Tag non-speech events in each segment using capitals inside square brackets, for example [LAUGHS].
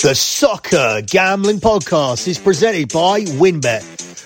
The Soccer Gambling Podcast is presented by WynnBET.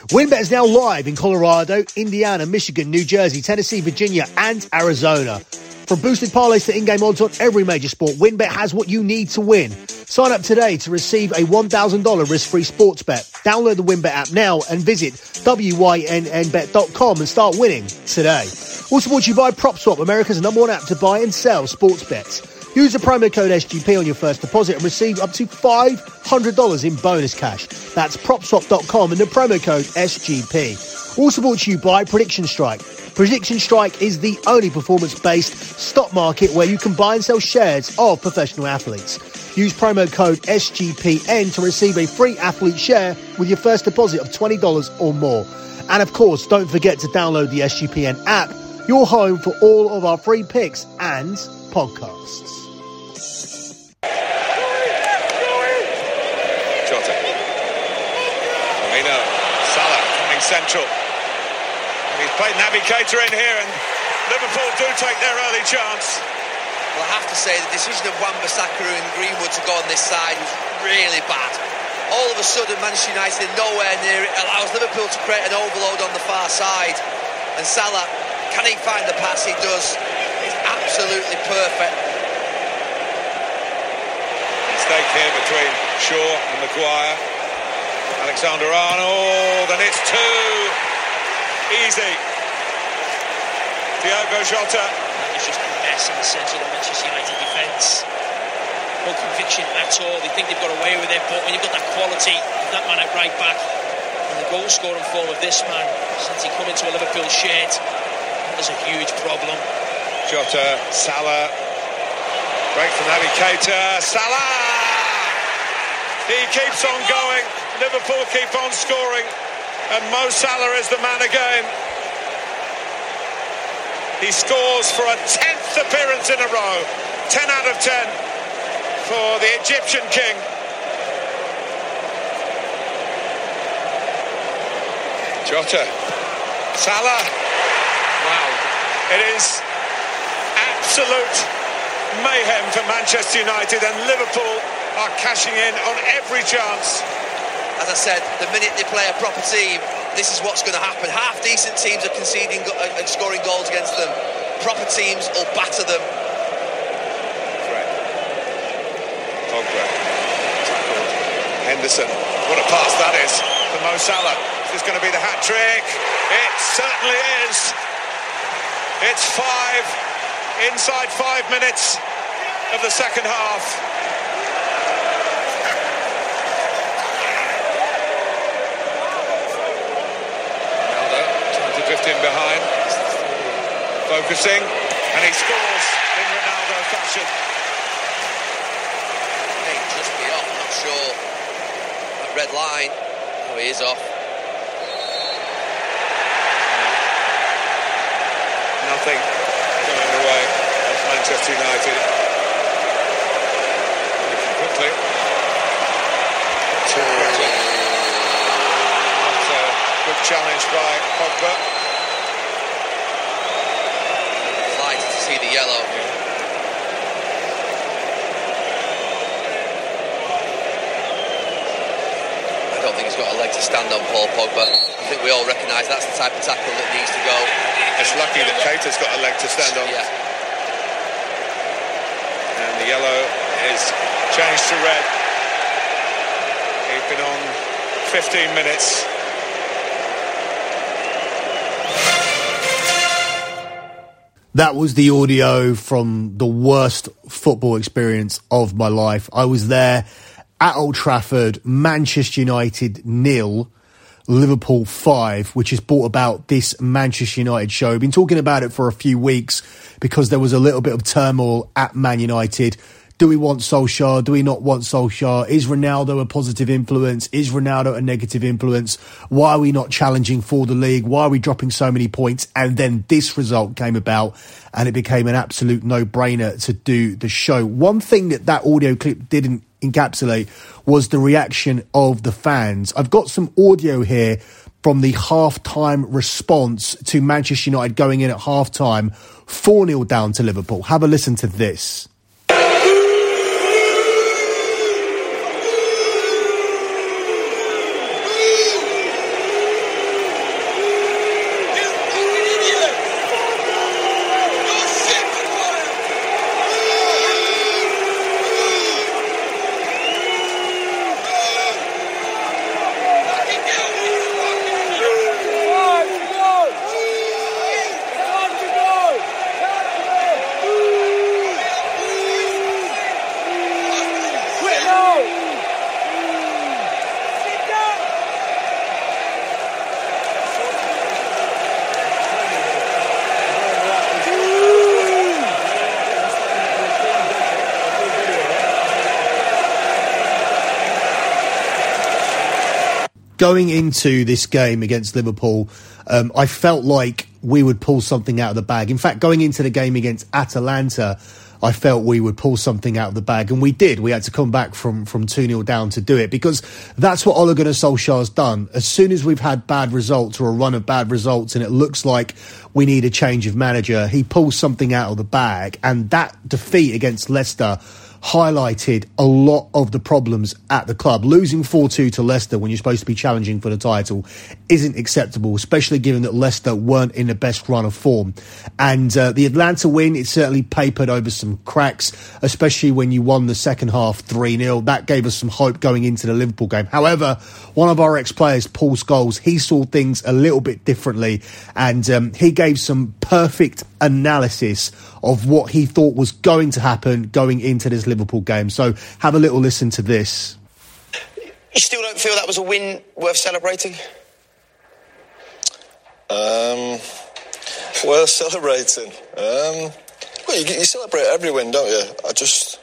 WynnBET is now live in Colorado, Indiana, Michigan, New Jersey, Tennessee, Virginia, and Arizona. From boosted parlays to in-game odds on every major sport, WynnBET has what you need to win. Sign up today to receive a $1,000 risk-free sports bet. Download the WynnBET app now and visit wynnbet.com and start winning today. Also brought to you by PropSwap, America's number one app to buy and sell sports bets. Use the promo code SGP on your first deposit and receive up to $500 in bonus cash. That's propswap.com and the promo code SGP. Also brought to you by Prediction Strike. Prediction Strike is the only performance based stock market where you can buy and sell shares of professional athletes. Use promo code SGPN to receive a free athlete share with your first deposit of $20 or more. And of course, don't forget to download the SGPN app, your home for all of our free picks and podcasts. Jota. Firmino. Salah coming central. And he's played Naby Keita in here, and Liverpool do take their early chance. Well, I have to say the decision of Wan-Bissaka and Greenwood to go on this side was really bad. All of a sudden, Manchester United nowhere near it allows Liverpool to create an overload on the far side. And Salah, can he find the pass? He does. It's absolutely perfect. Mistake here between Shaw and Maguire. Alexander Arnold, and it's two. Easy. Diogo Jota. It's just a mess in the centre of the Manchester United defence. No conviction at all. They think they've got away with it, but when you've got that quality, that man at right back, and the goal scoring form of this man since he come into a Liverpool shirt, that is a huge problem. Jota, Salah. Break from Naby Keita. Salah! He keeps on going. Liverpool keep on scoring. And Mo Salah is the man again. He scores for a 10th appearance in a row. 10 out of 10 for the Egyptian king. Jota. Salah. Wow. It is absolute mayhem for Manchester United and Liverpool are cashing in on every chance. As I said, the minute they play a proper team, this is what's going to happen. Half decent teams are conceding go- uh, and scoring goals against them. Proper teams will batter them. Pogba tackled Henderson. What a pass that is for Mo Salah. Is this going to be the hat trick? It certainly is. It's five inside five minutes of the second half. Ronaldo trying to drift in behind, focusing, and he scores in Ronaldo fashion. May just be off, not sure. That red line. Oh, he is off. Nothing going away of Manchester United. Looking quickly. Quickly. That's a good challenge by Pogba. Delighted to see the yellow. I don't think he's got a leg to stand on, Paul Pogba. I think we all recognise that's the type of tackle that needs to go. It's lucky that Keita's got a leg to stand on. Yeah. The yellow is changed to red. He's been on 15 minutes. That was the audio from the worst football experience of my life. I was there at Old Trafford, Manchester United nil, Liverpool five, which has brought about this Manchester United show. Been talking about it for a few weeks because there was a little bit of turmoil at Man United. Do we want Solskjaer? Do we not want Solskjaer? Is Ronaldo a positive influence? Is Ronaldo a negative influence? Why are we not challenging for the league? Why are we dropping so many points? And then this result came about and it became an absolute no brainer to do the show. One thing that that audio clip didn't encapsulate was the reaction of the fans. I've got some audio here from the half-time response to Manchester United going in at half-time, 4-0 down to Liverpool. Have a listen to this. Going into this game against Liverpool, um, I felt like we would pull something out of the bag. In fact, going into the game against Atalanta, I felt we would pull something out of the bag, and we did. We had to come back from from two 0 down to do it because that's what Ole Gunnar Solskjaer's done. As soon as we've had bad results or a run of bad results, and it looks like we need a change of manager, he pulls something out of the bag, and that defeat against Leicester highlighted a lot of the problems at the club. Losing 4 2 to Leicester when you're supposed to be challenging for the title isn't acceptable, especially given that Leicester weren't in the best run of form. And uh, the Atalanta win, it certainly papered over some cracks, especially when you won the second half 3 0. That gave us some hope going into the Liverpool game. However, one of our ex players, Paul Scholes, he saw things a little bit differently and um, he gave some perfect analysis of what he thought was going to happen going into this Liverpool game. So have a little listen to this. You still don't feel that was a win worth celebrating? Um, worth celebrating. Um, well, you, you celebrate every win, don't you? I just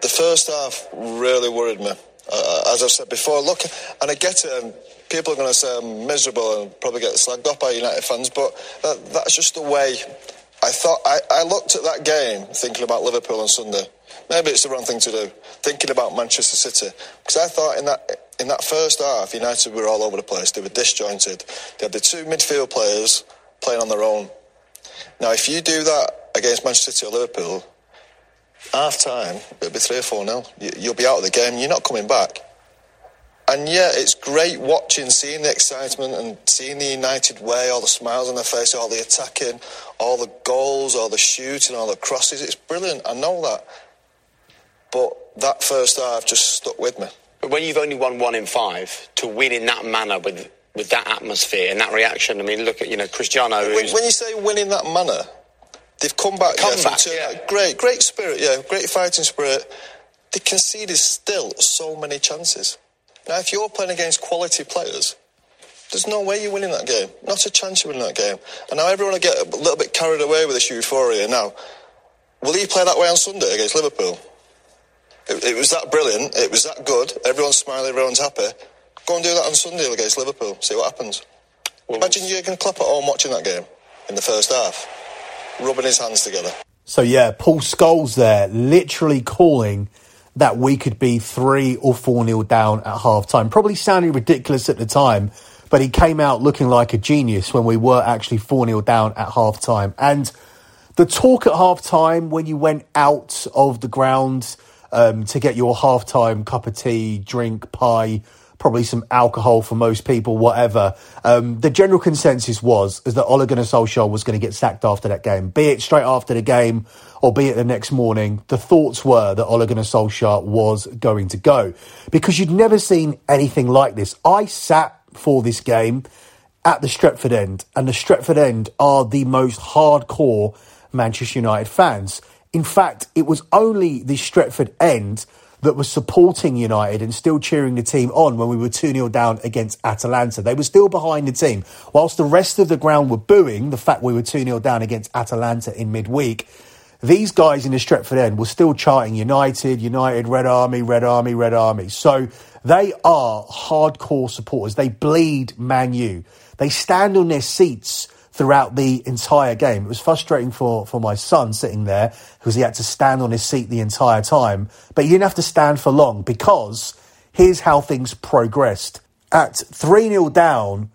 the first half really worried me. Uh, as I've said before, look, and I get it. And people are going to say I'm miserable and probably get slagged off by United fans, but that, that's just the way I thought. I, I looked at that game thinking about Liverpool on Sunday. Maybe it's the wrong thing to do, thinking about Manchester City, because I thought in that in that first half, United were all over the place. They were disjointed. They had the two midfield players playing on their own. Now, if you do that against Manchester City or Liverpool, half time, it'll be 3 or 4 nil. You'll be out of the game. You're not coming back. And yeah, it's great watching, seeing the excitement and seeing the United way, all the smiles on their face, all the attacking, all the goals, all the shooting, all the crosses. It's brilliant. I know that. But that first half just stuck with me. But when you've only won one in five, to win in that manner with with that atmosphere and that reaction, I mean, look at you know Cristiano. When, when you say win in that manner, they've come back. Come yeah, back, yeah. Great, great spirit. Yeah, great fighting spirit. They conceded still so many chances. Now, if you're playing against quality players, there's no way you're winning that game. Not a chance you're winning that game. And now everyone will get a little bit carried away with this euphoria. Now, will he play that way on Sunday against Liverpool? It, it was that brilliant. It was that good. Everyone's smiling. Everyone's happy. Go and do that on Sunday against Liverpool. See what happens. Well, Imagine Jurgen Klopp at home watching that game in the first half, rubbing his hands together. So yeah, Paul Scholes there, literally calling that we could be three or four nil down at half time. Probably sounding ridiculous at the time, but he came out looking like a genius when we were actually four nil down at half time. And the talk at half time when you went out of the ground um, to get your half time cup of tea, drink, pie, probably some alcohol for most people, whatever. Um, the general consensus was is that Ole Gunnar Solskjaer was going to get sacked after that game, be it straight after the game or be it the next morning. The thoughts were that Ole Gunnar Solskjaer was going to go because you'd never seen anything like this. I sat for this game at the Stretford End, and the Stretford End are the most hardcore Manchester United fans. In fact, it was only the Stretford End that was supporting United and still cheering the team on when we were 2 0 down against Atalanta. They were still behind the team. Whilst the rest of the ground were booing the fact we were 2 0 down against Atalanta in midweek, these guys in the Stretford end were still chanting United, United, Red Army, Red Army, Red Army. So they are hardcore supporters. They bleed Man U. They stand on their seats throughout the entire game. It was frustrating for, for my son sitting there because he had to stand on his seat the entire time. But he didn't have to stand for long because here's how things progressed. At 3 0 down,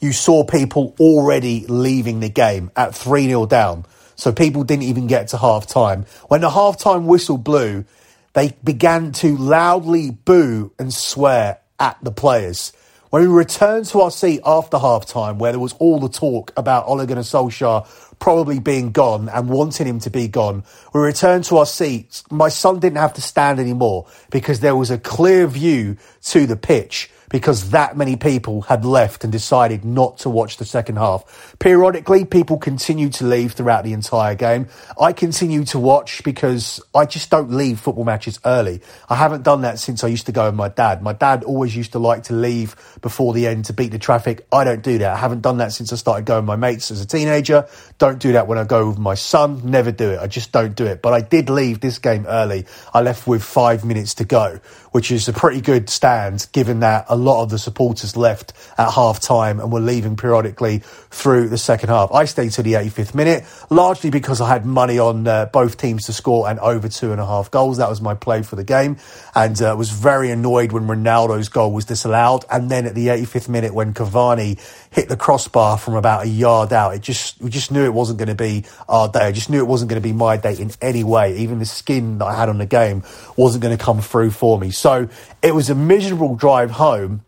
you saw people already leaving the game at 3 0 down. So people didn't even get to half time. When the half time whistle blew, they began to loudly boo and swear at the players. When we returned to our seat after half time, where there was all the talk about Ole Gunnar Solskjaer probably being gone and wanting him to be gone, we returned to our seats. My son didn't have to stand anymore because there was a clear view to the pitch because that many people had left and decided not to watch the second half. Periodically, people continued to leave throughout the entire game. I continue to watch because I just don't leave football matches early. I haven't done that since I used to go with my dad. My dad always used to like to leave before the end to beat the traffic. I don't do that. I haven't done that since I started going with my mates as a teenager. Don't do that when I go with my son. Never do it. I just don't do it. But I did leave this game early. I left with five minutes to go, which is a pretty good stand given that a lot of the supporters left at half time and were leaving periodically through the second half. I stayed to the 85th minute, largely because I had money on uh, both teams to score and over two and a half goals. That was my play for the game and uh, was very annoyed when Ronaldo's goal was disallowed. And then at the 85th minute when Cavani hit the crossbar from about a yard out, it just, we just knew it wasn't going to be our day. I just knew it wasn't going to be my day in any way. Even the skin that I had on the game wasn't going to come through for me. So it was a miserable drive home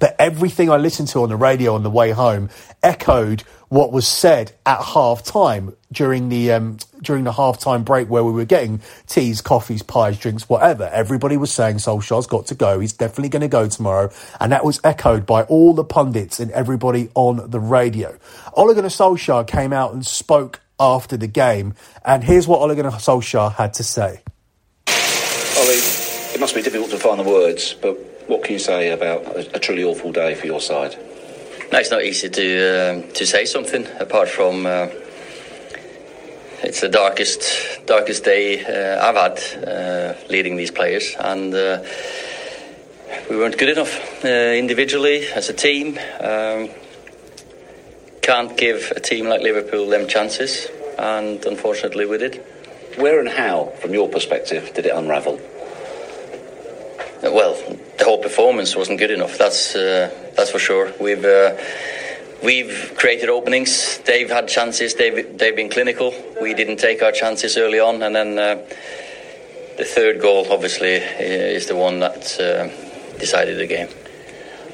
but everything I listened to on the radio on the way home echoed what was said at half time during the um, during the half time break where we were getting teas, coffees, pies, drinks, whatever. Everybody was saying Solskjaer's got to go. He's definitely going to go tomorrow. And that was echoed by all the pundits and everybody on the radio. Ole Gunnar Solskjaer came out and spoke after the game. And here's what Ole Gunnar Solskjaer had to say. Ollie, it must be difficult to find the words, but what can you say about a, a truly awful day for your side? No, it's not easy to uh, to say something apart from uh, it's the darkest darkest day uh, I've had uh, leading these players, and uh, we weren't good enough uh, individually as a team. Um, can't give a team like Liverpool them chances, and unfortunately we did. Where and how, from your perspective, did it unravel? Well, the whole performance wasn't good enough. That's uh, that's for sure. We've uh, we've created openings. They've had chances. They've they've been clinical. We didn't take our chances early on, and then uh, the third goal, obviously, is the one that uh, decided the game.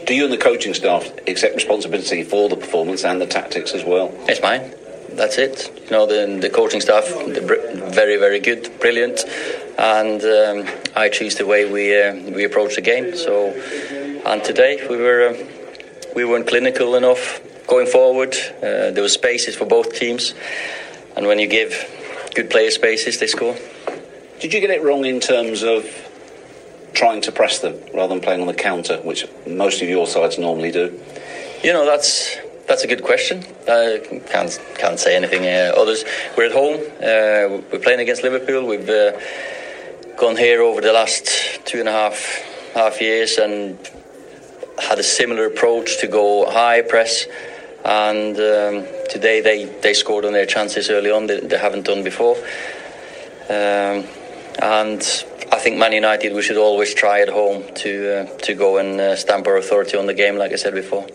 Do you and the coaching staff accept responsibility for the performance and the tactics as well? It's mine. That's it. You know, the, the coaching staff, very, very good, brilliant, and um, I choose the way we uh, we approach the game. So, and today we were uh, we weren't clinical enough going forward. Uh, there were spaces for both teams, and when you give good players spaces, they score. Did you get it wrong in terms of trying to press them rather than playing on the counter, which most of your sides normally do? You know, that's that's a good question. I can't can't say anything. Uh, others, we're at home. Uh, we're playing against Liverpool. We've uh, gone here over the last two and a half half years and had a similar approach to go high press. And um, today they, they scored on their chances early on. that they haven't done before. Um, and I think Man United we should always try at home to uh, to go and uh, stamp our authority on the game, like I said before.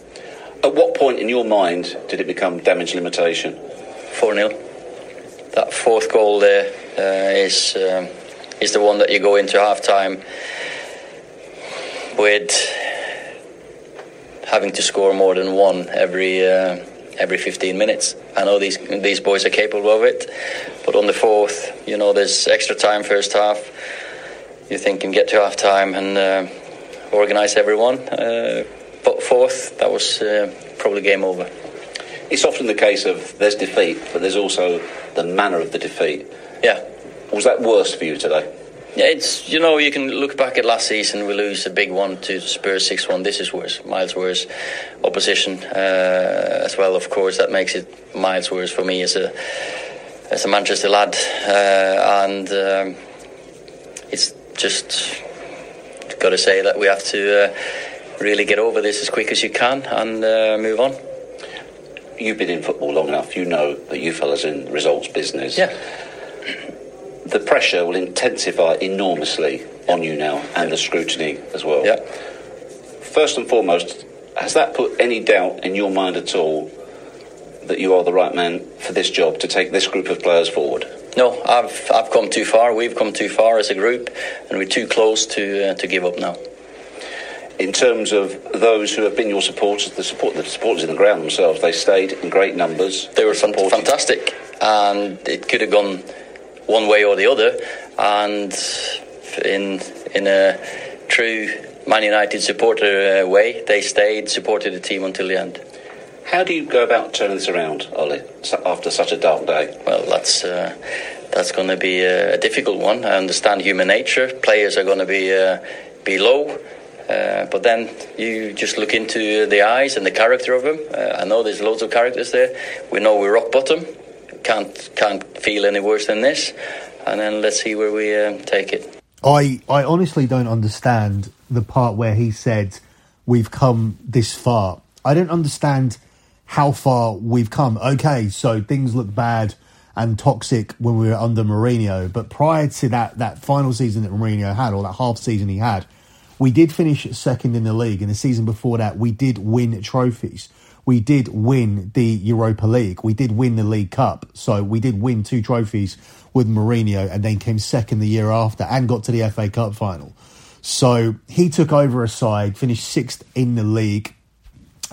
At what point in your mind did it become damage limitation? 4 0. That fourth goal there uh, is um, is the one that you go into half time with having to score more than one every uh, every 15 minutes. I know these these boys are capable of it, but on the fourth, you know, there's extra time first half. You think you can get to half time and uh, organise everyone. Uh, but fourth, that was uh, probably game over. It's often the case of there's defeat, but there's also the manner of the defeat. Yeah. Was that worse for you today? Yeah, it's you know you can look back at last season. We lose a big one to Spurs six one. This is worse, miles worse. Opposition uh, as well, of course, that makes it miles worse for me as a as a Manchester lad, uh, and um, it's just got to say that we have to. Uh, really get over this as quick as you can and uh, move on. You've been in football long enough. You know that you fellas in results business. Yeah. The pressure will intensify enormously on you now, and the scrutiny as well. Yeah. First and foremost, has that put any doubt in your mind at all that you are the right man for this job to take this group of players forward? No, I've I've come too far. We've come too far as a group, and we're too close to uh, to give up now in terms of those who have been your supporters, the support the supporters in the ground themselves, they stayed in great numbers. They were fantastic, and it could have gone one way or the other. And in in a true Man United supporter uh, way, they stayed, supported the team until the end. How do you go about turning this around, Ollie, after such a dark day? Well, that's. Uh, that's going to be a difficult one. I understand human nature. Players are going to be uh, be low. Uh, but then you just look into the eyes and the character of them. Uh, I know there's loads of characters there. We know we're rock bottom. Can't can't feel any worse than this, and then let's see where we uh, take it. I I honestly don't understand the part where he said we've come this far. I don't understand how far we've come. Okay, so things look bad and toxic when we were under Mourinho, but prior to that that final season that Mourinho had, or that half season he had, we did finish second in the league. And the season before that, we did win trophies. We did win the Europa League. We did win the League Cup. So we did win two trophies with Mourinho and then came second the year after and got to the FA Cup final. So he took over a side, finished sixth in the league.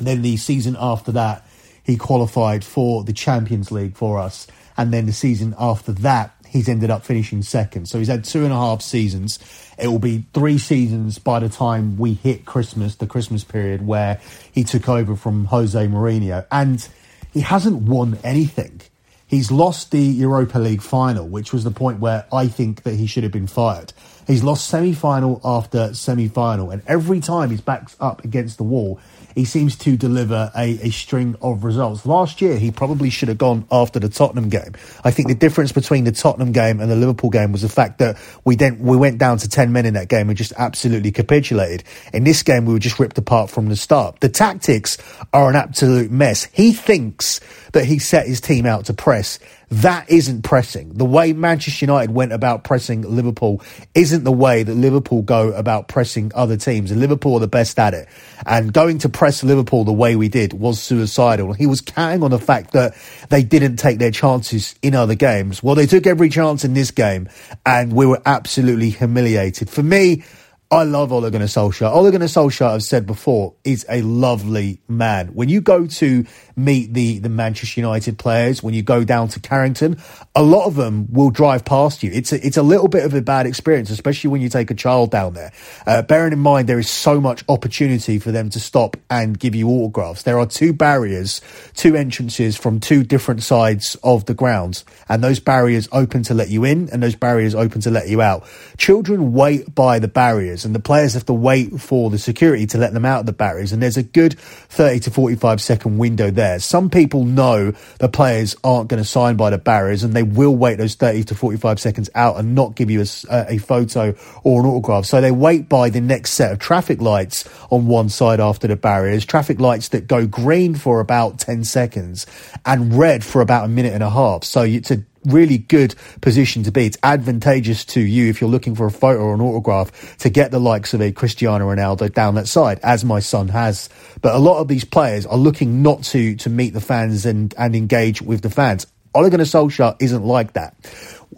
Then the season after that, he qualified for the Champions League for us. And then the season after that, he's ended up finishing second. So he's had two and a half seasons. It will be three seasons by the time we hit Christmas, the Christmas period where he took over from Jose Mourinho. And he hasn't won anything. He's lost the Europa League final, which was the point where I think that he should have been fired. He's lost semi final after semi final, and every time he's backed up against the wall, he seems to deliver a, a string of results. Last year, he probably should have gone after the Tottenham game. I think the difference between the Tottenham game and the Liverpool game was the fact that we then we went down to ten men in that game and just absolutely capitulated. In this game, we were just ripped apart from the start. The tactics are an absolute mess. He thinks that he set his team out to press that isn't pressing. The way Manchester United went about pressing Liverpool isn't the way that Liverpool go about pressing other teams. And Liverpool are the best at it. And going to press Liverpool the way we did was suicidal. He was counting on the fact that they didn't take their chances in other games. Well, they took every chance in this game and we were absolutely humiliated. For me, I love Ole Gunnar Solskjaer. Ole Gunnar Solskjaer, I've said before, is a lovely man. When you go to meet the, the Manchester United players, when you go down to Carrington, a lot of them will drive past you. It's a, it's a little bit of a bad experience, especially when you take a child down there. Uh, bearing in mind, there is so much opportunity for them to stop and give you autographs. There are two barriers, two entrances from two different sides of the grounds, and those barriers open to let you in and those barriers open to let you out. Children wait by the barriers and the players have to wait for the security to let them out of the barriers. And there's a good 30 to 45 second window there. Some people know the players aren't going to sign by the barriers and they will wait those 30 to 45 seconds out and not give you a, a photo or an autograph. So they wait by the next set of traffic lights on one side after the barriers, traffic lights that go green for about 10 seconds and red for about a minute and a half. So it's a really good position to be. It's advantageous to you if you're looking for a photo or an autograph to get the likes of a Cristiano Ronaldo down that side, as my son has. But a lot of these players are looking not to to meet the fans and and engage with the fans. Ole Gunnar Solskjaer isn't like that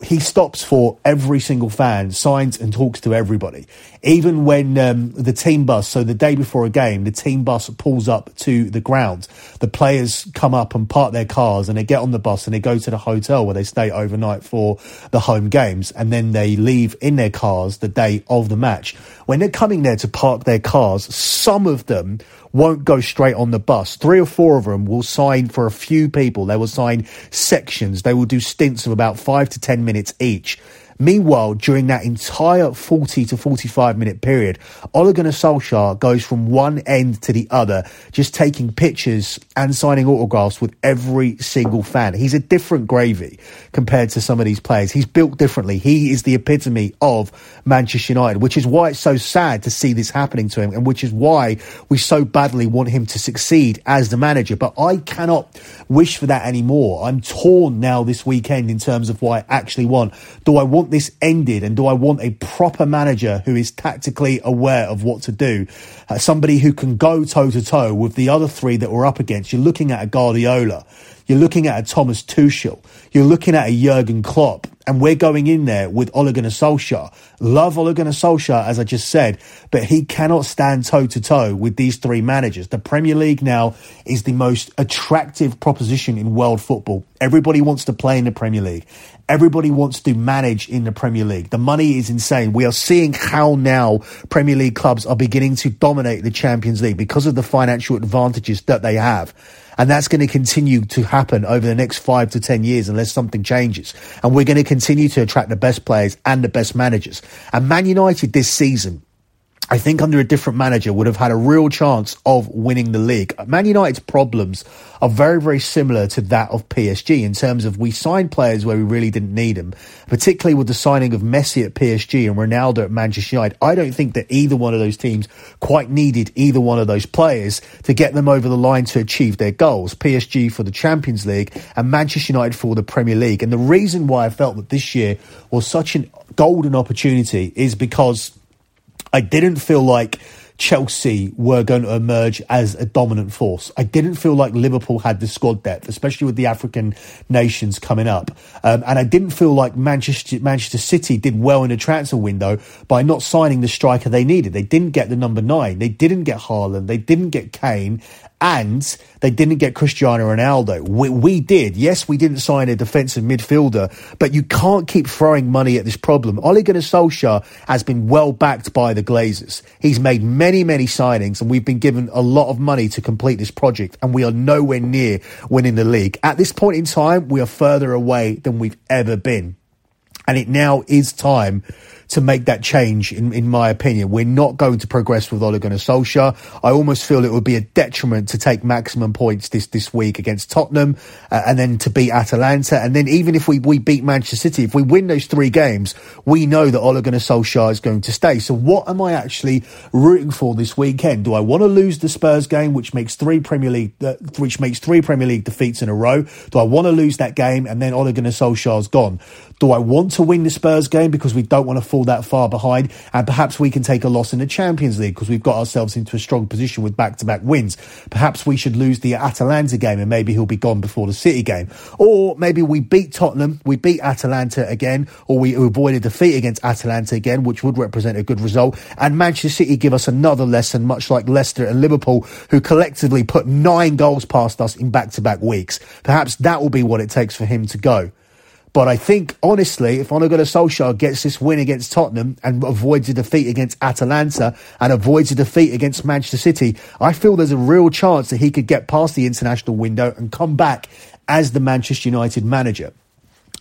he stops for every single fan, signs and talks to everybody. Even when um, the team bus, so the day before a game, the team bus pulls up to the ground. The players come up and park their cars and they get on the bus and they go to the hotel where they stay overnight for the home games. And then they leave in their cars the day of the match. When they're coming there to park their cars, some of them won't go straight on the bus. Three or four of them will sign for a few people. They will sign sections. They will do stints of about five to 10 minutes each. Meanwhile, during that entire 40 to 45 minute period, Ole Gunnar Solskjaer goes from one end to the other, just taking pictures and signing autographs with every single fan. He's a different gravy compared to some of these players. He's built differently. He is the epitome of Manchester United, which is why it's so sad to see this happening to him and which is why we so badly want him to succeed as the manager. But I cannot wish for that anymore. I'm torn now this weekend in terms of what I actually want. Do I want this ended and do I want a proper manager who is tactically aware of what to do? Uh, somebody who can go toe to toe with the other three that we're up against. You're looking at a Guardiola. You're looking at a Thomas Tuchel. You're looking at a Jurgen Klopp. And we're going in there with Ole Gunnar Solskjaer. Love Ole Gunnar Solskjaer, as I just said, but he cannot stand toe to toe with these three managers. The Premier League now is the most attractive proposition in world football. Everybody wants to play in the Premier League. Everybody wants to manage in the Premier League. The money is insane. We are seeing how now Premier League clubs are beginning to dominate the Champions League because of the financial advantages that they have. And that's going to continue to happen over the next five to 10 years unless something changes. And we're going to continue to attract the best players and the best managers. And Man United this season I think under a different manager would have had a real chance of winning the league. Man United's problems are very, very similar to that of PSG in terms of we signed players where we really didn't need them, particularly with the signing of Messi at PSG and Ronaldo at Manchester United. I don't think that either one of those teams quite needed either one of those players to get them over the line to achieve their goals. PSG for the Champions League and Manchester United for the Premier League. And the reason why I felt that this year was such a golden opportunity is because I didn't feel like Chelsea were going to emerge as a dominant force. I didn't feel like Liverpool had the squad depth, especially with the African nations coming up. Um, and I didn't feel like Manchester, Manchester City did well in the transfer window by not signing the striker they needed. They didn't get the number nine. They didn't get Haaland. They didn't get Kane and they didn't get Cristiano Ronaldo. We, we, did. Yes, we didn't sign a defensive midfielder, but you can't keep throwing money at this problem. Ole Gunnar Solskjaer has been well backed by the Glazers. He's made many, many signings and we've been given a lot of money to complete this project and we are nowhere near winning the league. At this point in time, we are further away than we've ever been. And it now is time to make that change, in, in my opinion. We're not going to progress with Ole Gunnar Solskjaer. I almost feel it would be a detriment to take maximum points this, this week against Tottenham uh, and then to beat Atalanta. And then even if we, we beat Manchester City, if we win those three games, we know that Ole Gunnar Solskjaer is going to stay. So what am I actually rooting for this weekend? Do I want to lose the Spurs game, which makes three Premier League, uh, which makes three Premier League defeats in a row? Do I want to lose that game and then Ole Gunnar Solskjaer's gone? Do I want to win the Spurs game because we don't want to fall that far behind? And perhaps we can take a loss in the Champions League because we've got ourselves into a strong position with back to back wins. Perhaps we should lose the Atalanta game and maybe he'll be gone before the City game. Or maybe we beat Tottenham, we beat Atalanta again, or we avoid a defeat against Atalanta again, which would represent a good result. And Manchester City give us another lesson, much like Leicester and Liverpool, who collectively put nine goals past us in back to back weeks. Perhaps that will be what it takes for him to go. But I think, honestly, if Ole Gunnar Solskjaer gets this win against Tottenham and avoids a defeat against Atalanta and avoids a defeat against Manchester City, I feel there's a real chance that he could get past the international window and come back as the Manchester United manager.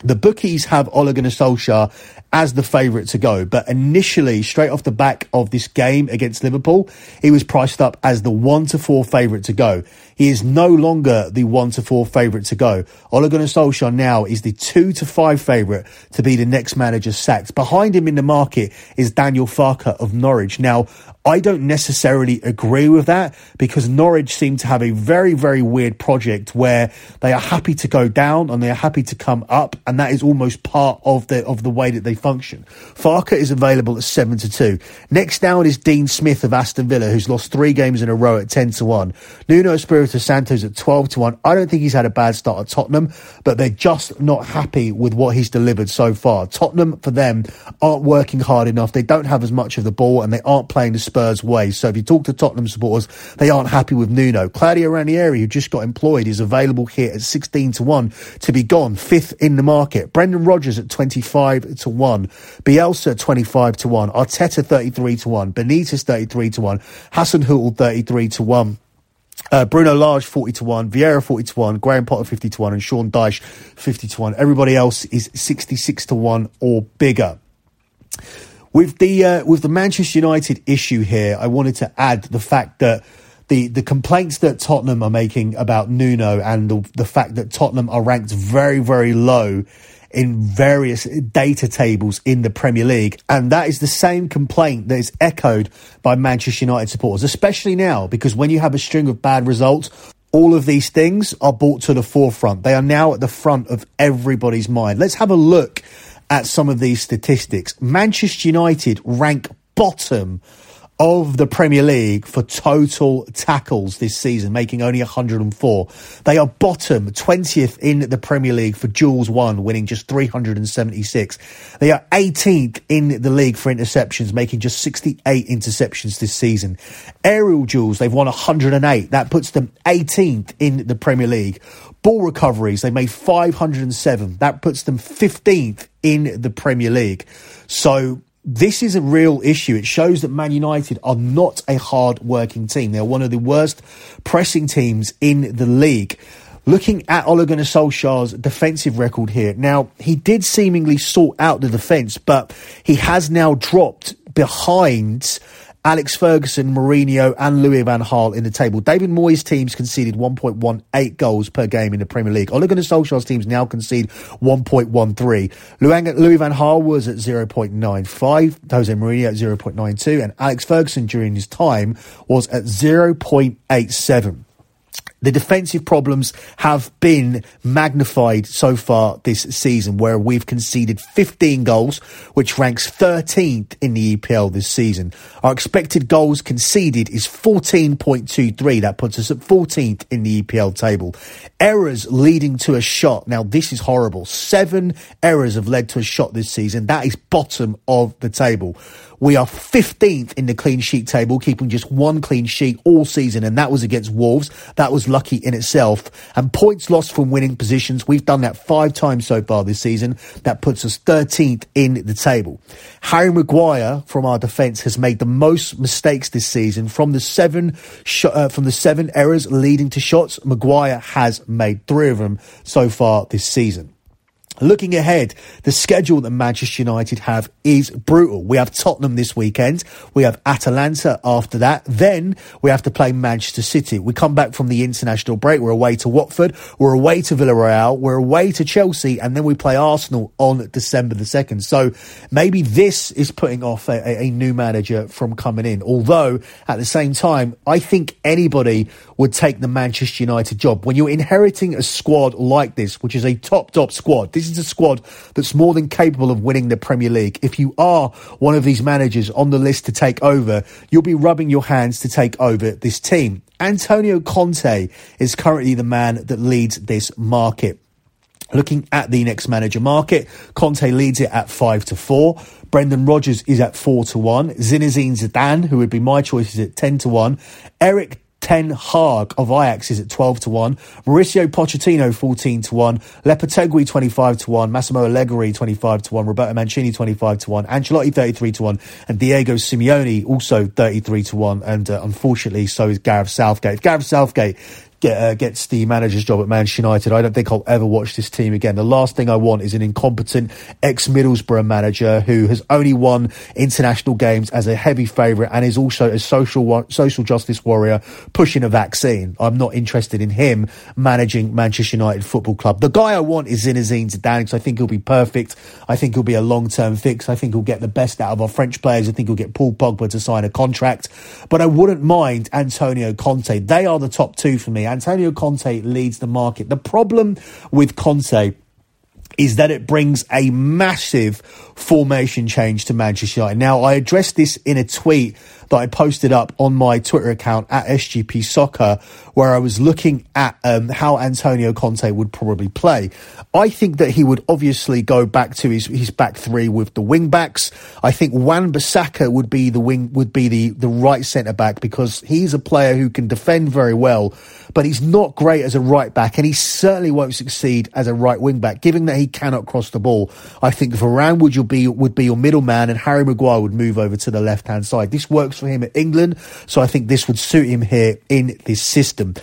The bookies have Ole Gunnar Solskjaer as the favourite to go. But initially, straight off the back of this game against Liverpool, he was priced up as the one to four favourite to go. He is no longer the one to four favourite to go. Ole Gunnar Solskjaer now is the two to five favourite to be the next manager sacked. Behind him in the market is Daniel Farke of Norwich. Now, I don't necessarily agree with that because Norwich seem to have a very, very weird project where they are happy to go down and they are happy to come up, and that is almost part of the of the way that they function. Farke is available at seven to two. Next down is Dean Smith of Aston Villa, who's lost three games in a row at ten to one. Nuno Espirito Santos at twelve to one. I don't think he's had a bad start at Tottenham, but they're just not happy with what he's delivered so far. Tottenham for them aren't working hard enough. They don't have as much of the ball, and they aren't playing the Spurs way. So if you talk to Tottenham supporters, they aren't happy with Nuno. Claudio Ranieri, who just got employed, is available here at 16 to 1 to be gone, fifth in the market. Brendan Rodgers at 25 to 1. Bielsa 25 to 1. Arteta 33 to 1. Benitez 33 to 1. Hasenhüttl 33 to 1. Uh, Bruno Lage 40 to 1, Vieira 40 to 1, Graham Potter 50 to 1, and Sean Dyche 50 to 1. Everybody else is 66 to 1 or bigger. With the uh, with the Manchester United issue here, I wanted to add the fact that the the complaints that Tottenham are making about Nuno and the, the fact that Tottenham are ranked very very low in various data tables in the Premier League. And that is the same complaint that is echoed by Manchester United supporters, especially now, because when you have a string of bad results, all of these things are brought to the forefront. They are now at the front of everybody's mind. Let's have a look at some of these statistics. Manchester United rank bottom of the Premier League for total tackles this season, making only 104. They are bottom 20th in the Premier League for duels won, winning just 376. They are 18th in the league for interceptions, making just 68 interceptions this season. Aerial duels, they've won 108. That puts them 18th in the Premier League. Ball recoveries, they made 507. That puts them 15th in the Premier League. So this is a real issue. It shows that Man United are not a hard working team. They're one of the worst pressing teams in the league. Looking at Ole Gunnar Solskjaer's defensive record here, now he did seemingly sort out the defence, but he has now dropped behind Alex Ferguson, Mourinho, and Louis van Gaal in the table. David Moyes' teams conceded 1.18 goals per game in the Premier League. Ole Gunnar Solskjaer's teams now concede 1.13. Louis van Gaal was at 0.95, Jose Mourinho at 0.92, and Alex Ferguson during his time was at 0.87. The defensive problems have been magnified so far this season, where we've conceded 15 goals, which ranks 13th in the EPL this season. Our expected goals conceded is 14.23. That puts us at 14th in the EPL table. Errors leading to a shot. Now, this is horrible. Seven errors have led to a shot this season. That is bottom of the table. We are 15th in the clean sheet table, keeping just one clean sheet all season, and that was against Wolves. That was lucky in itself. And points lost from winning positions, we've done that five times so far this season. That puts us 13th in the table. Harry Maguire from our defence has made the most mistakes this season. From the seven sh- uh, from the seven errors leading to shots, Maguire has made three of them so far this season. Looking ahead, the schedule that Manchester United have is brutal. We have Tottenham this weekend. We have Atalanta after that. Then we have to play Manchester City. We come back from the international break. We're away to Watford. We're away to Villarreal. We're away to Chelsea. And then we play Arsenal on December the 2nd. So maybe this is putting off a, a new manager from coming in. Although at the same time, I think anybody would take the Manchester United job. When you're inheriting a squad like this, which is a top, top squad, this is a squad that's more than capable of winning the Premier League. If you are one of these managers on the list to take over, you'll be rubbing your hands to take over this team. Antonio Conte is currently the man that leads this market. Looking at the next manager market, Conte leads it at five to four. Brendan Rodgers is at four to one. Zinedine Zidane, who would be my choice, is at ten to one. Erik Ten Hag of Ajax is at 12 to 1. Mauricio Pochettino 14 to 1. Lopetegui 25 to 1. Massimo Allegri 25 to 1. Roberto Mancini 25 to 1. Ancelotti 33 to 1. And Diego Simeone also 33 to 1. And uh, unfortunately, so is Gareth Southgate. If Gareth Southgate get, uh, gets the manager's job at Manchester United, I don't think I'll ever watch this team again. The last thing I want is an incompetent ex-Middlesbrough manager who has only won international games as a heavy favourite and is also a social social justice warrior pushing a vaccine. I'm not interested in him managing Manchester United Football Club. The guy I want is Zinedine Zidane because I think he'll be perfect. I think he'll be a long-term fix. I think he'll get the best out of our French players. I think he'll get Paul Pogba to sign a contract. But I wouldn't mind Antonio Conte. They are the top two for me. Antonio Conte leads the market. The problem with Conte is that it brings a massive formation change to Manchester United. Now, I addressed this in a tweet that I posted up on my Twitter account at SGP Soccer, where I was looking at um, how Antonio Conte would probably play. I think that he would obviously go back to his, his back three with the wing backs. I think Wan Bissaka would be the wing would be the, the right centre back because he's a player who can defend very well, but he's not great as a right back, and he certainly won't succeed as a right wing back, given that he cannot cross the ball. I think Varane would be would be your middleman, and Harry Maguire would move over to the left hand side. This works for him at England, so I think this would suit him here in this system.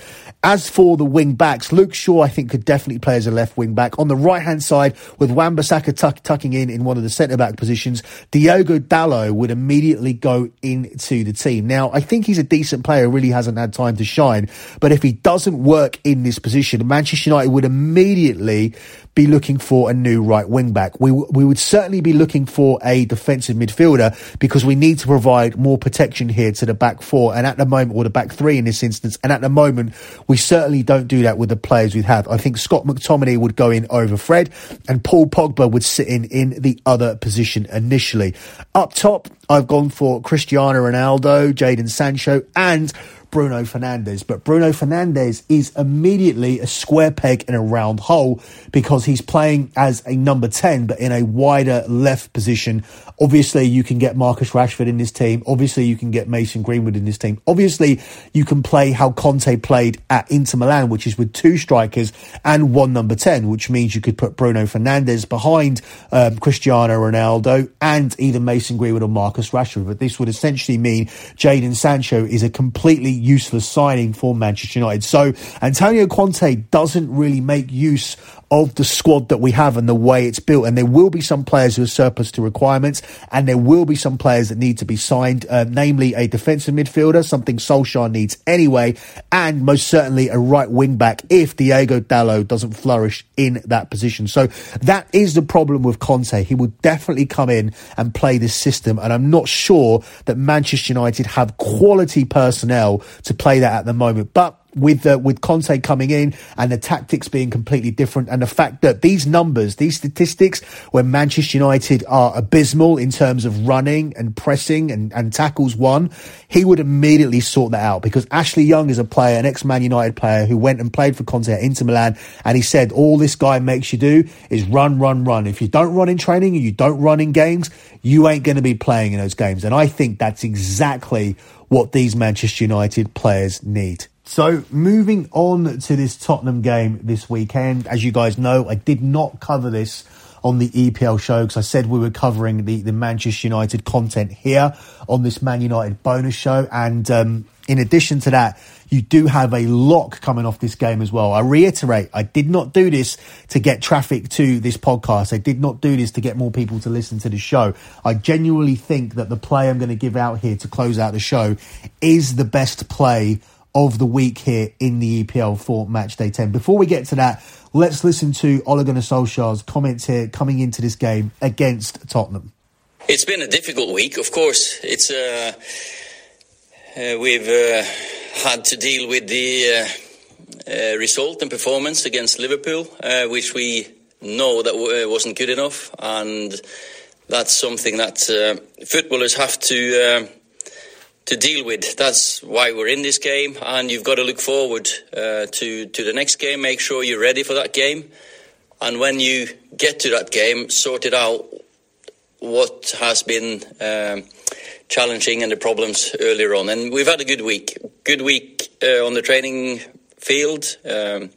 As for the wing backs, Luke Shaw, I think, could definitely play as a left wing back. On the right hand side, with Wan Bissaka tuck, tucking in in one of the centre back positions, Diogo Dalot would immediately go into the team. Now, I think he's a decent player, really hasn't had time to shine. But if he doesn't work in this position, Manchester United would immediately be looking for a new right wing back. We, we would certainly be looking for a defensive midfielder because we need to provide more protection here to the back four and at the moment, or the back three in this instance. And at the moment, we certainly don't do that with the players we have. I think Scott McTominay would go in over Fred and Paul Pogba would sit in in the other position initially. Up top, I've gone for Cristiano Ronaldo, Jadon Sancho, and Bruno Fernandes. But Bruno Fernandes is immediately a square peg in a round hole because he's playing as a number 10, but in a wider left position. Obviously, you can get Marcus Rashford in this team. Obviously, you can get Mason Greenwood in this team. Obviously, you can play how Conte played at Inter Milan, which is with two strikers and one number 10, which means you could put Bruno Fernandes behind um, Cristiano Ronaldo and either Mason Greenwood or Marcus Rashford, but this would essentially mean Jadon Sancho is a completely useless signing for Manchester United. So Antonio Conte doesn't really make use of the squad that we have and the way it's built. And there will be some players who are surplus to requirements, and there will be some players that need to be signed, uh, namely a defensive midfielder, something Solskjaer needs anyway, and most certainly a right wing back if Diogo Dalot doesn't flourish in that position. So that is the problem with Conte. He will definitely come in and play this system, and I'm not sure that Manchester United have quality personnel to play that at the moment. But with uh, with Conte coming in and the tactics being completely different, and the fact that these numbers, these statistics, when Manchester United are abysmal in terms of running and pressing and, and tackles won, he would immediately sort that out because Ashley Young is a player, an ex Man United player who went and played for Conte at Inter Milan, and he said all this guy makes you do is run, run, run. If you don't run in training and you don't run in games, you ain't going to be playing in those games, and I think that's exactly what these Manchester United players need. So, moving on to this Tottenham game this weekend, as you guys know, I did not cover this on the EPL show because I said we were covering the, the Manchester United content here on this Man United bonus show. And um, in addition to that, you do have a lock coming off this game as well. I reiterate, I did not do this to get traffic to this podcast. I did not do this to get more people to listen to the show. I genuinely think that the play I'm going to give out here to close out the show is the best play of the week here in the EPL for match day 10. Before we get to that, let's listen to Ole Gunnar Solskjaer's comments here coming into this game against Tottenham. It's been a difficult week, of course. It's uh, uh, we've uh, had to deal with the uh, uh, result and performance against Liverpool, uh, which we know that wasn't good enough, and that's something that footballers have to to deal with. That's why we're in this game, and you've got to look forward uh, to to the next game. Make sure you're ready for that game, and when you get to that game, sort it out what has been um, challenging and the problems earlier on. And we've had a good week, good week uh, on the training field. Um,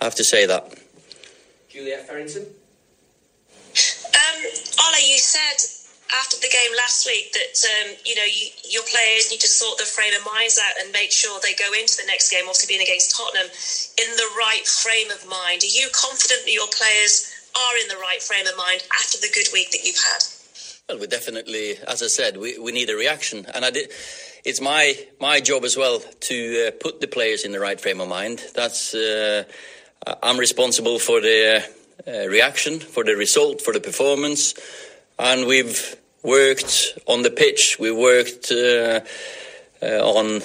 I have to say that. Juliet Farrington. Um, Ole, you said after the game last week that um, you know you, your players need to sort their frame of minds out and make sure they go into the next game, obviously being against Tottenham, in the right frame of mind. Are you confident that your players are in the right frame of mind after the good week that you've had? Well, we definitely, as I said, we, we need a reaction, and I did. It's my my job as well to uh, put the players in the right frame of mind. That's uh, I'm responsible for the uh, reaction, for the result, for the performance and we've worked on the pitch. We worked uh, uh, on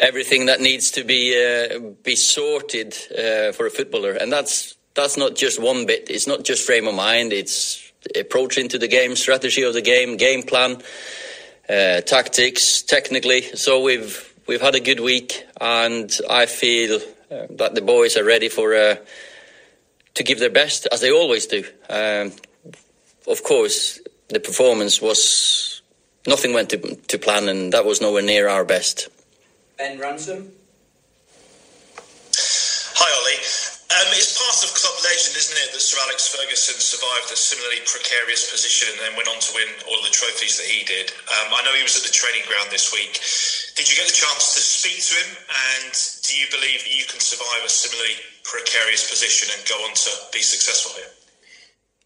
everything that needs to be uh, be sorted uh, for a footballer, and that's that's not just one bit. It's not just frame of mind. It's approach into the game, strategy of the game, game plan, uh, tactics, technically. So we've we've had a good week, and I feel uh, that the boys are ready for. to give their best, as they always do. Um, of course, the performance was nothing went to, to plan, and that was nowhere near our best. Ben Ransom. Hi, Ollie. Um, it's part of club legend, isn't it, that Sir Alex Ferguson survived a similarly precarious position and then went on to win all the trophies that he did. Um, I know he was at the training ground this week. Did you get the chance to speak to him? And do you believe that you can survive a similarly precarious position and go on to be successful here?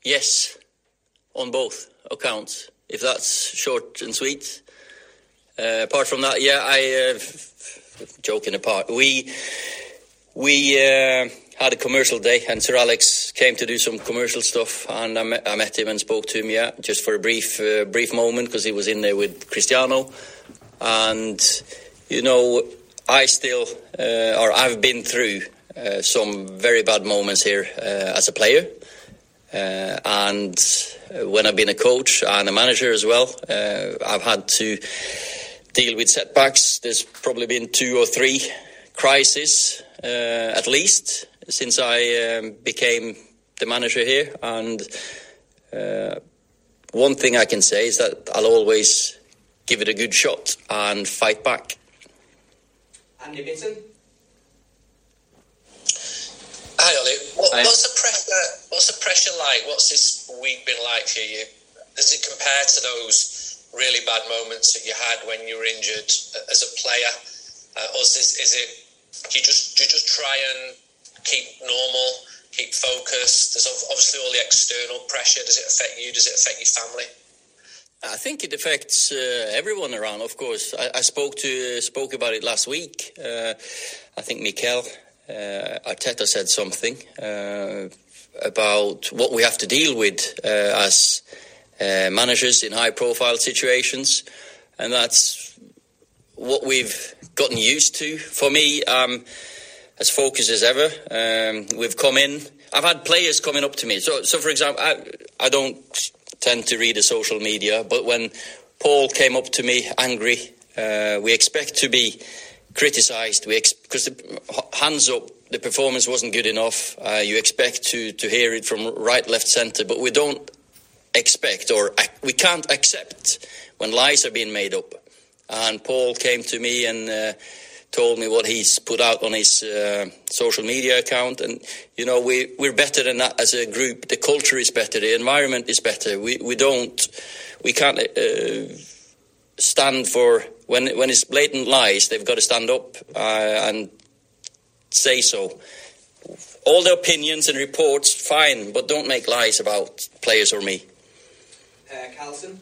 Yes, on both accounts, if that's short and sweet. Uh, apart from that, yeah, I uh, joking apart, we we uh, had a commercial day, and Sir Alex came to do some commercial stuff, and I met, I met him and spoke to him, yeah, just for a brief uh, brief moment because he was in there with Cristiano, and you know, I still uh, or I've been through uh, some very bad moments here as a player, and when I've been a coach and a manager as well, uh, I've had to deal with setbacks. There's probably been two or three crises uh, at least since I um, became the manager here. And uh, one thing I can say is that I'll always give it a good shot and fight back. Andy Mitten. Hi, Ollie. What, what's the pressure? What's the pressure like? What's this week been like for you? Does it compare to those really bad moments that you had when you were injured as a player, uh, or is, this, is it do you just do you just try and keep normal, keep focused? There's obviously all the external pressure. Does it affect you? Does it affect your family? I think it affects uh, everyone around. Of course, I, I spoke to uh, spoke about it last week. Uh, I think Mikel uh, Arteta said something uh, about what we have to deal with uh, as managers in high profile situations, and that's what we've gotten used to. For me, um, as focused as ever, um, we've come in. I've had players coming up to me. So, so for example, I, I don't tend to read the social media, but when Paul came up to me angry, uh, we expect to be criticised. We because ex- hands up, the performance wasn't good enough. Uh, you expect to to hear it from right, left, centre, but we don't expect or we can't accept when lies are being made up. And Paul came to me and. Uh, told me what he's put out on his uh, social media account. And, you know, we, we're better than that as a group. The culture is better. The environment is better. We, we don't, we can't uh, stand for, when, when it's blatant lies, they've got to stand up uh, and say so. All the opinions and reports, fine, but don't make lies about players or me. Uh, Carlson?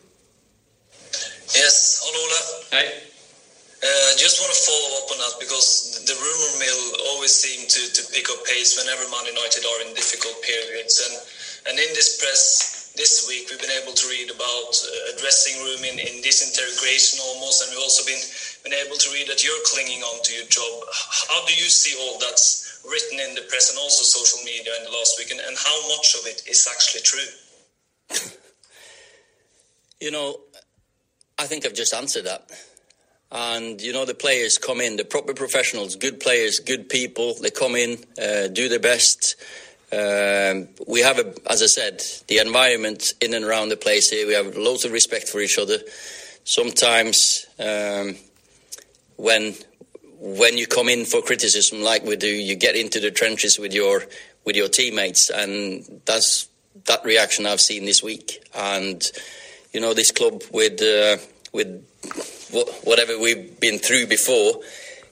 Yes, Ola. Hey. Uh, just want to follow up on that because the rumor mill always seems to, to pick up pace whenever Man United are in difficult periods. And, and in this press this week, we've been able to read about uh, a dressing room in, in disintegration almost, and we've also been, been able to read that you're clinging on to your job. How do you see all that's written in the press and also social media in the last week, and, and how much of it is actually true? [LAUGHS] you know, I think I've just answered that and you know the players come in the proper professionals good players good people they come in uh, do their best we have as i said the environment in and around the place here. We have loads of respect for each other. Sometimes um, when when you come in for criticism like we do you get into the trenches with your with your teammates. And that's that reaction i've seen this week. And you know this club with uh, with whatever we've been through before,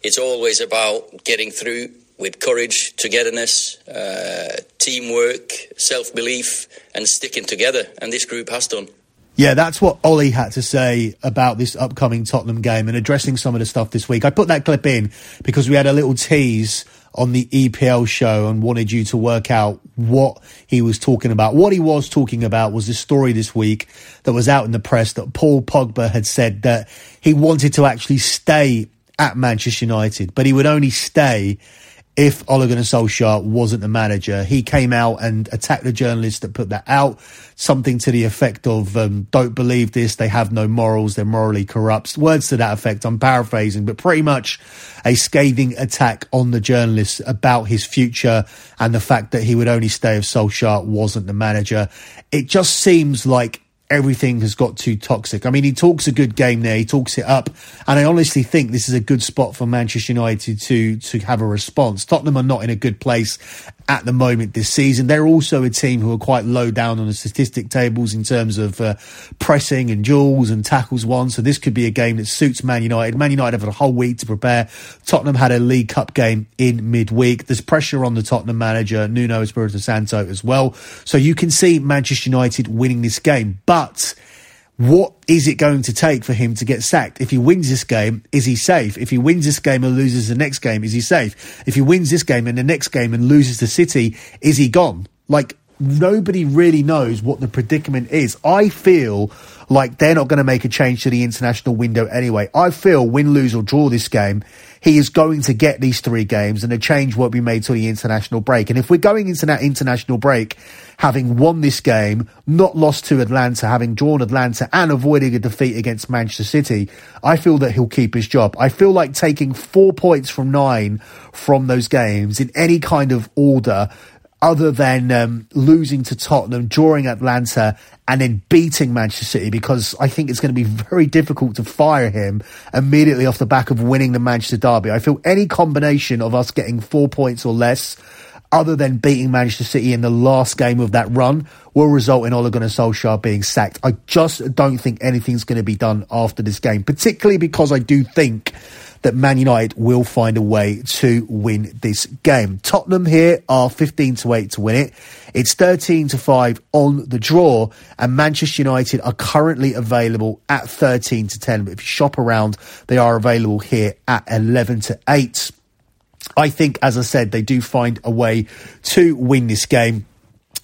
it's always about getting through with courage, togetherness, uh, teamwork, self belief, and sticking together. And this group has done. Yeah, that's what Ollie had to say about this upcoming Tottenham game and addressing some of the stuff this week. I put that clip in because we had a little tease on the EPL show and wanted you to work out what he was talking about. What he was talking about was this story this week that was out in the press that Paul Pogba had said that he wanted to actually stay at Manchester United, but he would only stay if Ole Gunnar Solskjaer wasn't the manager. He came out and attacked the journalists that put that out, something to the effect of, um, don't believe this, they have no morals, they're morally corrupt. Words to that effect, I'm paraphrasing, but pretty much a scathing attack on the journalists about his future and the fact that he would only stay if Solskjaer wasn't the manager. It just seems like everything has got too toxic. I mean, he talks a good game there. He talks it up. And I honestly think this is a good spot for Manchester United to, to have a response. Tottenham are not in a good place at the moment this season. They're also a team who are quite low down on the statistic tables in terms of uh, pressing and duels and tackles won. So this could be a game that suits Man United. Man United have a whole week to prepare. Tottenham had a League Cup game in midweek. There's pressure on the Tottenham manager, Nuno Espirito Santo, as well. So you can see Manchester United winning this game. But what is it going to take for him to get sacked? If he wins this game, is he safe? If he wins this game and loses the next game, is he safe? If he wins this game and the next game and loses the City, is he gone? Like, nobody really knows what the predicament is. I feel like they're not going to make a change to the international window anyway. I feel win, lose or draw this game, he is going to get these three games and a change won't be made till the international break. And if we're going into that international break, having won this game, not lost to Atalanta, having drawn Atalanta and avoiding a defeat against Manchester City, I feel that he'll keep his job. I feel like taking four points from nine from those games in any kind of order other than um, losing to Tottenham, drawing Atalanta, and then beating Manchester City because I think it's going to be very difficult to fire him immediately off the back of winning the Manchester Derby. I feel any combination of us getting four points or less other than beating Manchester City in the last game of that run, will result in Ole Gunnar Solskjaer being sacked. I just don't think anything's going to be done after this game, particularly because I do think that Man United will find a way to win this game. Tottenham here are 15 to 8 to win it. It's 13 to 5 on the draw, and Manchester United are currently available at 13 to 10. But if you shop around, they are available here at 11 to 8. I think, as I said, they do find a way to win this game.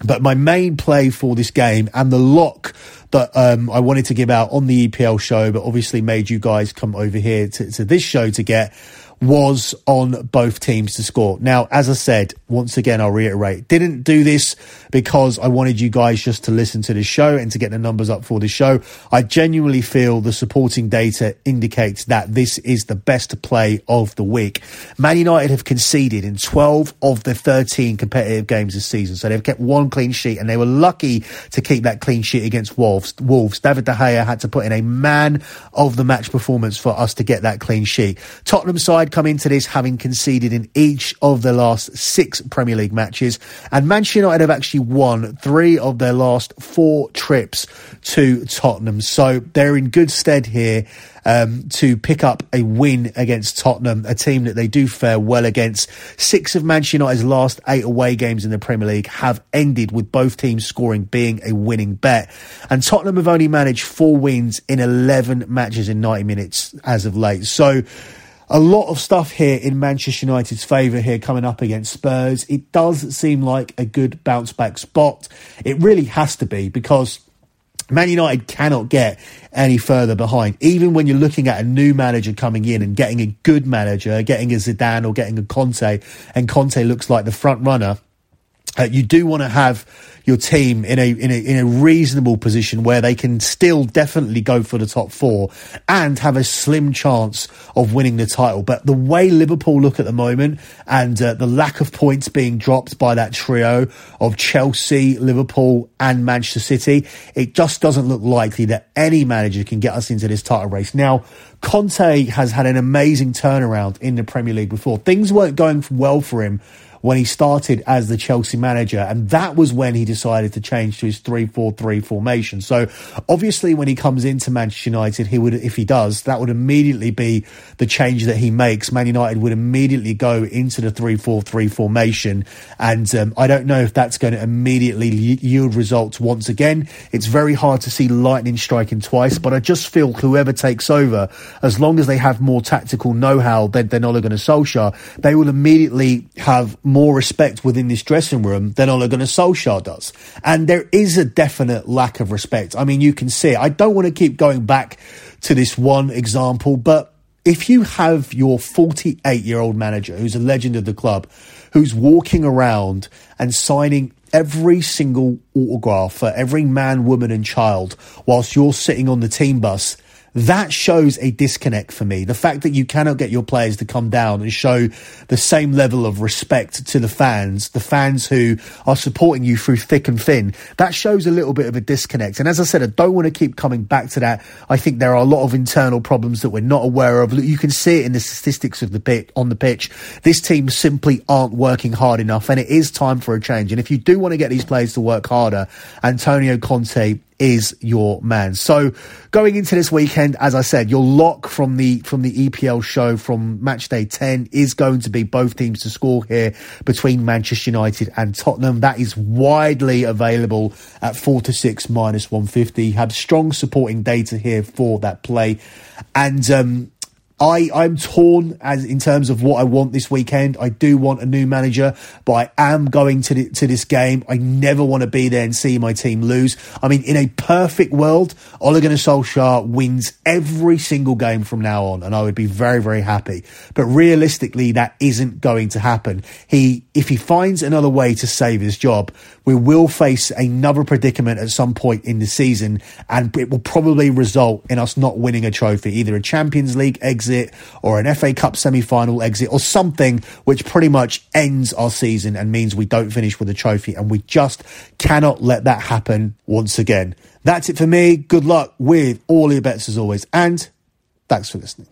But my main play for this game and the lock that um, I wanted to give out on the EPL show, but obviously made you guys come over here to, to this show to get was on both teams to score. Now, as I said, once again, I'll reiterate, didn't do this because I wanted you guys just to listen to the show and to get the numbers up for the show. I genuinely feel the supporting data indicates that this is the best play of the week. Man United have conceded in 12 of the 13 competitive games this season. So they've kept one clean sheet and they were lucky to keep that clean sheet against Wolves. Wolves. David De Gea had to put in a man of the match performance for us to get that clean sheet. Tottenham side come into this having conceded in each of the last six Premier League matches. And Manchester United have actually won three of their last four trips to Tottenham. So they're in good stead here. Um, to pick up a win against Tottenham, a team that they do fare well against. Six of Manchester United's last eight away games in the Premier League have ended with both teams scoring being a winning bet. And Tottenham have only managed four wins in 11 matches in 90 minutes as of late. So, a lot of stuff here in Manchester United's favour here coming up against Spurs. It does seem like a good bounce back spot. It really has to be because Man United cannot get any further behind. Even when you're looking at a new manager coming in and getting a good manager, getting a Zidane or getting a Conte, and Conte looks like the front runner, uh, you do want to have your team in a, in a in a reasonable position where they can still definitely go for the top four and have a slim chance of winning the title. But the way Liverpool look at the moment and uh, the lack of points being dropped by that trio of Chelsea, Liverpool, and Manchester City, it just doesn't look likely that any manager can get us into this title race. Now, Conte has had an amazing turnaround in the Premier League before. Things weren't going well for him when he started as the Chelsea manager. And that was when he decided to change to his 3-4-3 formation. So obviously when he comes into Manchester United, he would, if he does, that would immediately be the change that he makes. Man United would immediately go into the 3-4-3 formation. And um, I don't know if that's going to immediately yield results once again. It's very hard to see lightning striking twice, but I just feel whoever takes over, as long as they have more tactical know-how than, than Ole Gunnar Solskjaer, they will immediately have more respect within this dressing room than Ole Gunnar Solskjaer does. And there is a definite lack of respect. I mean, you can see it. I don't want to keep going back to this one example, but if you have your 48 year old manager who's a legend of the club, who's walking around and signing every single autograph for every man, woman, and child whilst you're sitting on the team bus that shows a disconnect for me. The fact that you cannot get your players to come down and show the same level of respect to the fans, the fans who are supporting you through thick and thin, that shows a little bit of a disconnect. And as I said, I don't want to keep coming back to that. I think there are a lot of internal problems that we're not aware of. You can see it in the statistics of the pitch on the pitch. This team simply aren't working hard enough, and it is time for a change. And if you do want to get these players to work harder, Antonio Conte is your man. So going into this weekend, as I said, your lock from the from the EPL show from match day 10 is going to be both teams to score here between Manchester United and Tottenham. That is widely available at 4 to 6 minus 150. Have strong supporting data here for that play. And um, I, I'm torn as in terms of what I want this weekend. I do want a new manager, but I am going to the, to this game. I never want to be there and see my team lose. I mean, in a perfect world, Ole Gunnar Solskjaer wins every single game from now on, and I would be very, very happy. But realistically, that isn't going to happen. He, if he finds another way to save his job, we will face another predicament at some point in the season, and it will probably result in us not winning a trophy, either a Champions League exit or an FA Cup semi final exit or something which pretty much ends our season and means we don't finish with a trophy. And we just cannot let that happen once again. That's it for me. Good luck with all your bets as always, and thanks for listening.